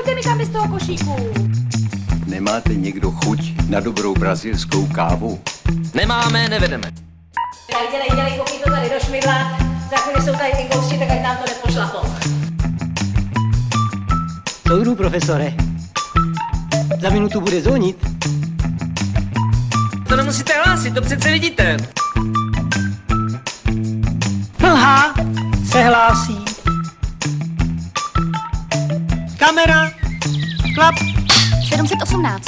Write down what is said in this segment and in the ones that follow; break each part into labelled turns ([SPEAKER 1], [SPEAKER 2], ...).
[SPEAKER 1] Nechoďte mi tam z toho košíku.
[SPEAKER 2] Nemáte někdo chuť na dobrou brazilskou kávu?
[SPEAKER 3] Nemáme, nevedeme.
[SPEAKER 1] Dělej, dělej, dělej, koukni to tady do šmidla. Za chvíli jsou tady ty gosti, tak ať nám to nepošlapou.
[SPEAKER 4] Soudru, profesore. Za minutu bude zvonit.
[SPEAKER 3] To nemusíte hlásit, to přece vidíte.
[SPEAKER 4] Mlha se hlásí. Kamera. Klap.
[SPEAKER 5] 718.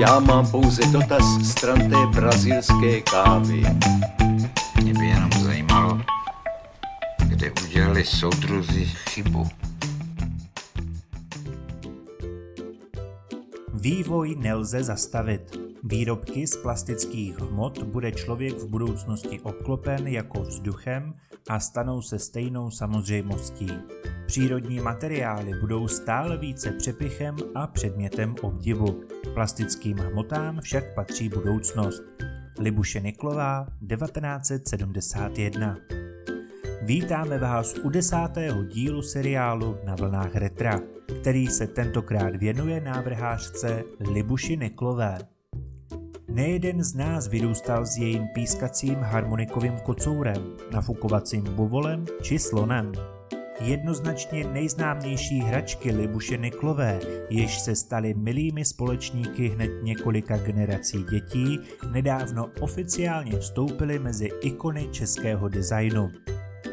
[SPEAKER 2] Já mám pouze dotaz stran té brazilské kávy.
[SPEAKER 6] Mě by jenom zajímalo, kde udělali soudruzi chybu.
[SPEAKER 7] Vývoj nelze zastavit. Výrobky z plastických hmot bude člověk v budoucnosti obklopen jako vzduchem a stanou se stejnou samozřejmostí. Přírodní materiály budou stále více přepichem a předmětem obdivu. Plastickým hmotám však patří budoucnost. Libuše Niklová, 1971 Vítáme vás u desátého dílu seriálu Na vlnách retra, který se tentokrát věnuje návrhářce Libuši Niklové. Nejeden z nás vyrůstal s jejím pískacím harmonikovým kocourem, nafukovacím buvolem či slonem. Jednoznačně nejznámější hračky Libuše Niklové, jež se staly milými společníky hned několika generací dětí, nedávno oficiálně vstoupily mezi ikony českého designu.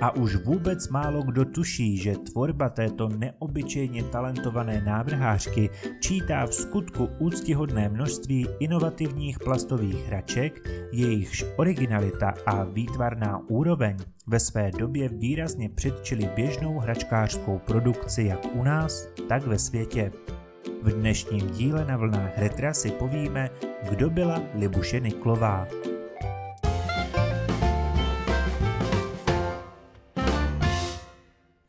[SPEAKER 7] A už vůbec málo kdo tuší, že tvorba této neobyčejně talentované návrhářky čítá v skutku úctihodné množství inovativních plastových hraček, jejichž originalita a výtvarná úroveň ve své době výrazně předčili běžnou hračkářskou produkci jak u nás, tak ve světě. V dnešním díle na vlnách retra si povíme, kdo byla Libuše Niklová.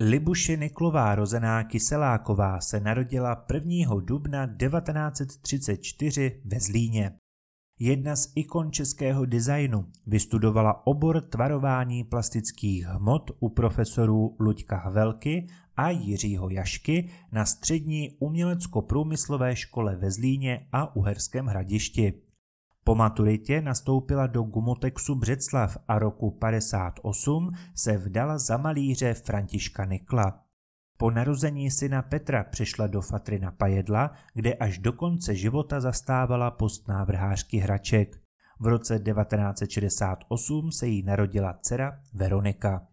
[SPEAKER 7] Libuše Niklová rozená Kyseláková se narodila 1. dubna 1934 ve Zlíně. Jedna z ikon českého designu vystudovala obor tvarování plastických hmot u profesorů Luďka Havelky a Jiřího Jašky na střední umělecko-průmyslové škole ve Zlíně a Uherském hradišti. Po maturitě nastoupila do Gumotexu Břeclav a roku 58 se vdala za malíře Františka Nikla. Po narození syna Petra přešla do Fatry na Pajedla, kde až do konce života zastávala post návrhářky hraček. V roce 1968 se jí narodila dcera Veronika.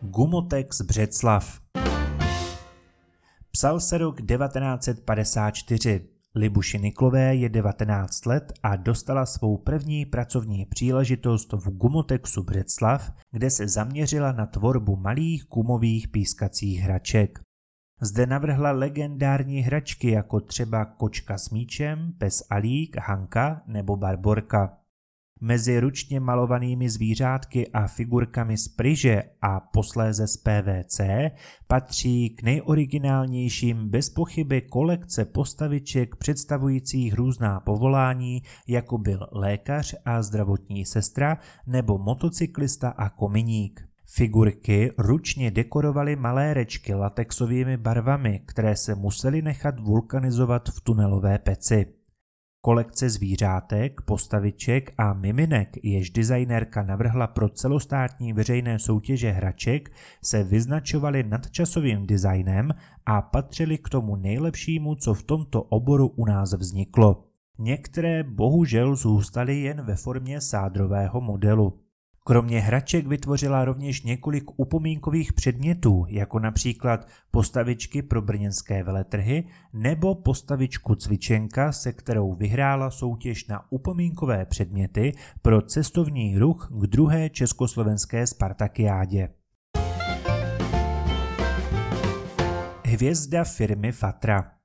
[SPEAKER 7] Gumotex Břeclav Psal se rok 1954. Libuši Niklové je 19 let a dostala svou první pracovní příležitost v Gumotexu Břeclav, kde se zaměřila na tvorbu malých gumových pískacích hraček. Zde navrhla legendární hračky jako třeba Kočka s míčem, Pes Alík, Hanka nebo Barborka. Mezi ručně malovanými zvířátky a figurkami z pryže a posléze z PVC patří k nejoriginálnějším bez pochyby kolekce postaviček představujících různá povolání, jako byl lékař a zdravotní sestra nebo motocyklista a kominík. Figurky ručně dekorovaly malé rečky latexovými barvami, které se musely nechat vulkanizovat v tunelové peci. Kolekce zvířátek, postaviček a miminek, jež designérka navrhla pro celostátní veřejné soutěže hraček, se vyznačovaly nadčasovým designem a patřily k tomu nejlepšímu, co v tomto oboru u nás vzniklo. Některé bohužel zůstaly jen ve formě sádrového modelu. Kromě hraček vytvořila rovněž několik upomínkových předmětů, jako například postavičky pro brněnské veletrhy nebo postavičku cvičenka, se kterou vyhrála soutěž na upomínkové předměty pro cestovní ruch k druhé československé Spartakiádě. Hvězda firmy Fatra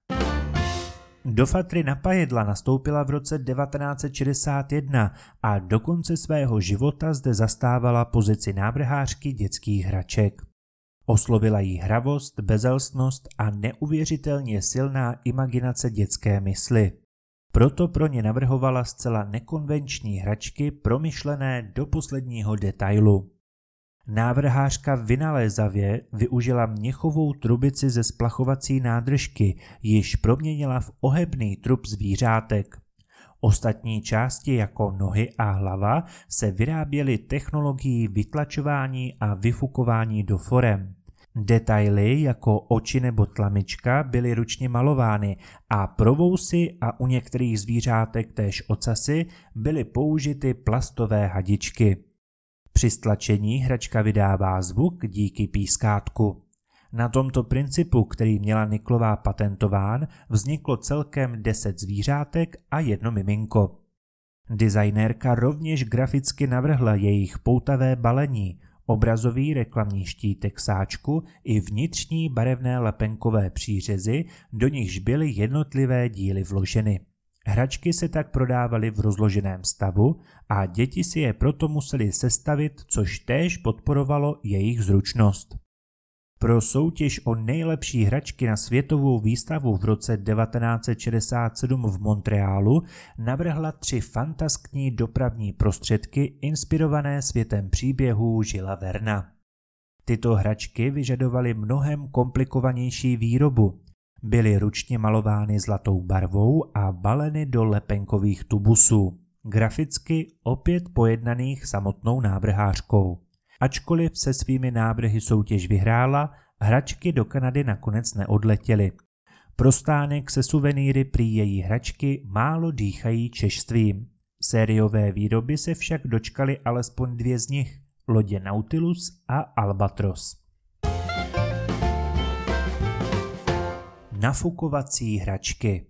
[SPEAKER 7] do Fatry na Pajedla nastoupila v roce 1961 a do konce svého života zde zastávala pozici návrhářky dětských hraček. Oslovila jí hravost, bezelstnost a neuvěřitelně silná imaginace dětské mysli. Proto pro ně navrhovala zcela nekonvenční hračky promyšlené do posledního detailu. Návrhářka vynalézavě využila měchovou trubici ze splachovací nádržky, již proměnila v ohebný trup zvířátek. Ostatní části jako nohy a hlava se vyráběly technologií vytlačování a vyfukování do forem. Detaily jako oči nebo tlamička byly ručně malovány a provousy a u některých zvířátek též ocasy byly použity plastové hadičky. Při stlačení hračka vydává zvuk díky pískátku. Na tomto principu, který měla Niklová patentován, vzniklo celkem 10 zvířátek a jedno miminko. Designérka rovněž graficky navrhla jejich poutavé balení, obrazový reklamní štítek sáčku i vnitřní barevné lepenkové přířezy, do nichž byly jednotlivé díly vloženy. Hračky se tak prodávaly v rozloženém stavu a děti si je proto museli sestavit, což též podporovalo jejich zručnost. Pro soutěž o nejlepší hračky na světovou výstavu v roce 1967 v Montrealu navrhla tři fantaskní dopravní prostředky inspirované světem příběhů Žila Verna. Tyto hračky vyžadovaly mnohem komplikovanější výrobu. Byly ručně malovány zlatou barvou a baleny do lepenkových tubusů, graficky opět pojednaných samotnou návrhářkou. Ačkoliv se svými návrhy soutěž vyhrála, hračky do Kanady nakonec neodletěly. Pro stánek se suvenýry prý její hračky málo dýchají češstvím. Sériové výroby se však dočkaly alespoň dvě z nich, lodě Nautilus a Albatros. Nafukovací hračky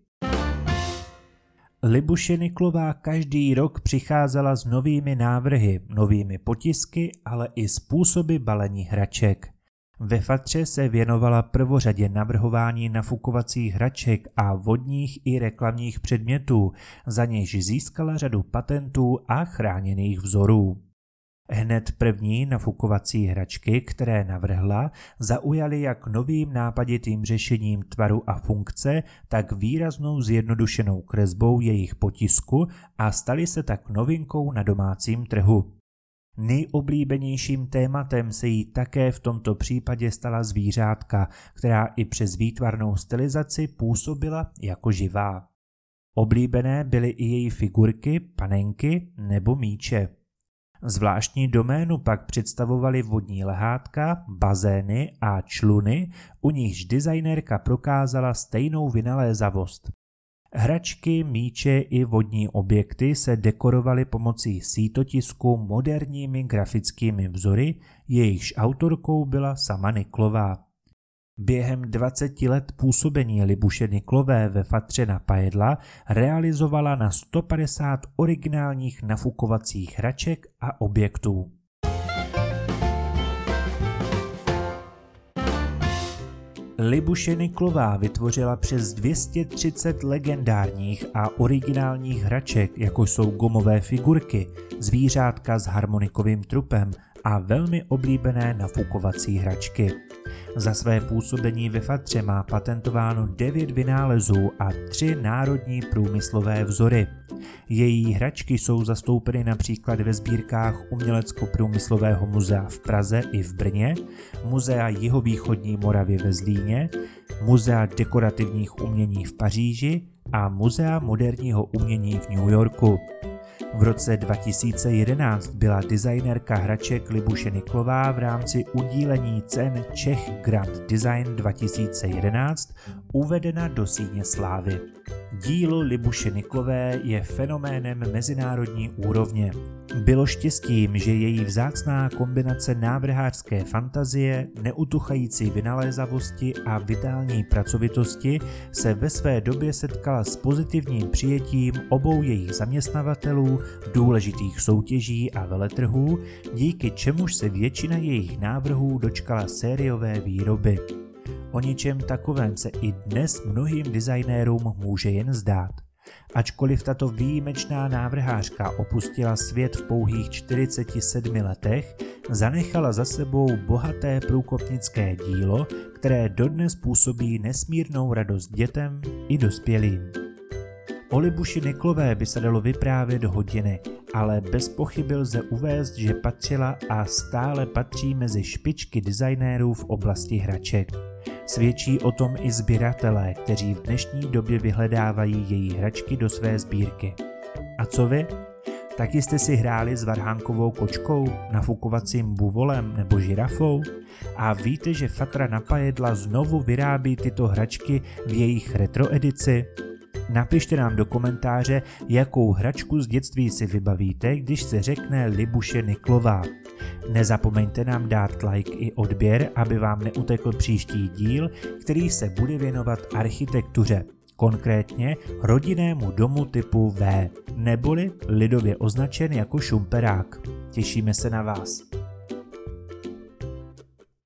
[SPEAKER 7] Libuše Niklová každý rok přicházela s novými návrhy, novými potisky, ale i způsoby balení hraček. Ve Fatře se věnovala prvořadě navrhování nafukovacích hraček a vodních i reklamních předmětů, za něž získala řadu patentů a chráněných vzorů. Hned první nafukovací hračky, které navrhla, zaujaly jak novým nápaditým řešením tvaru a funkce, tak výraznou zjednodušenou kresbou jejich potisku a staly se tak novinkou na domácím trhu. Nejoblíbenějším tématem se jí také v tomto případě stala zvířátka, která i přes výtvarnou stylizaci působila jako živá. Oblíbené byly i její figurky, panenky nebo míče. Zvláštní doménu pak představovaly vodní lehátka, bazény a čluny, u nichž designérka prokázala stejnou vynalézavost. Hračky, míče i vodní objekty se dekorovaly pomocí sítotisku moderními grafickými vzory, jejichž autorkou byla sama Niklová. Během 20 let působení Libuše Niklové ve Fatře na Pajedla realizovala na 150 originálních nafukovacích hraček a objektů. Libuše Niklová vytvořila přes 230 legendárních a originálních hraček, jako jsou gumové figurky, zvířátka s harmonikovým trupem a velmi oblíbené nafukovací hračky. Za své působení ve Fatře má patentováno 9 vynálezů a 3 národní průmyslové vzory. Její hračky jsou zastoupeny například ve sbírkách Umělecko-průmyslového muzea v Praze i v Brně, Muzea Jihovýchodní Moravy ve Zlíně, Muzea dekorativních umění v Paříži a Muzea moderního umění v New Yorku. V roce 2011 byla designérka hraček Libuše Niklová v rámci udílení cen Czech Grand Design 2011 uvedena do síně slávy. Dílo Libuše Niklové je fenoménem mezinárodní úrovně. Bylo štěstím, že její vzácná kombinace návrhářské fantazie, neutuchající vynalézavosti a vitální pracovitosti se ve své době setkala s pozitivním přijetím obou jejich zaměstnavatelů, důležitých soutěží a veletrhů, díky čemuž se většina jejich návrhů dočkala sériové výroby. O ničem takovém se i dnes mnohým designérům může jen zdát. Ačkoliv tato výjimečná návrhářka opustila svět v pouhých 47 letech, zanechala za sebou bohaté průkopnické dílo, které dodnes působí nesmírnou radost dětem i dospělým. O Libuši Niklové by se dalo vyprávět hodiny, ale bez pochyby lze uvést, že patřila a stále patří mezi špičky designérů v oblasti hraček. Svědčí o tom i sběratelé, kteří v dnešní době vyhledávají její hračky do své sbírky. A co vy? Taky jste si hráli s varhánkovou kočkou, nafukovacím buvolem nebo žirafou? A víte, že Fatra Napajedla znovu vyrábí tyto hračky v jejich retroedici? Napište nám do komentáře, jakou hračku z dětství si vybavíte, když se řekne Libuše Niklová. Nezapomeňte nám dát like i odběr, aby vám neutekl příští díl, který se bude věnovat architektuře, konkrétně rodinnému domu typu V, neboli lidově označen jako šumperák. Těšíme se na vás.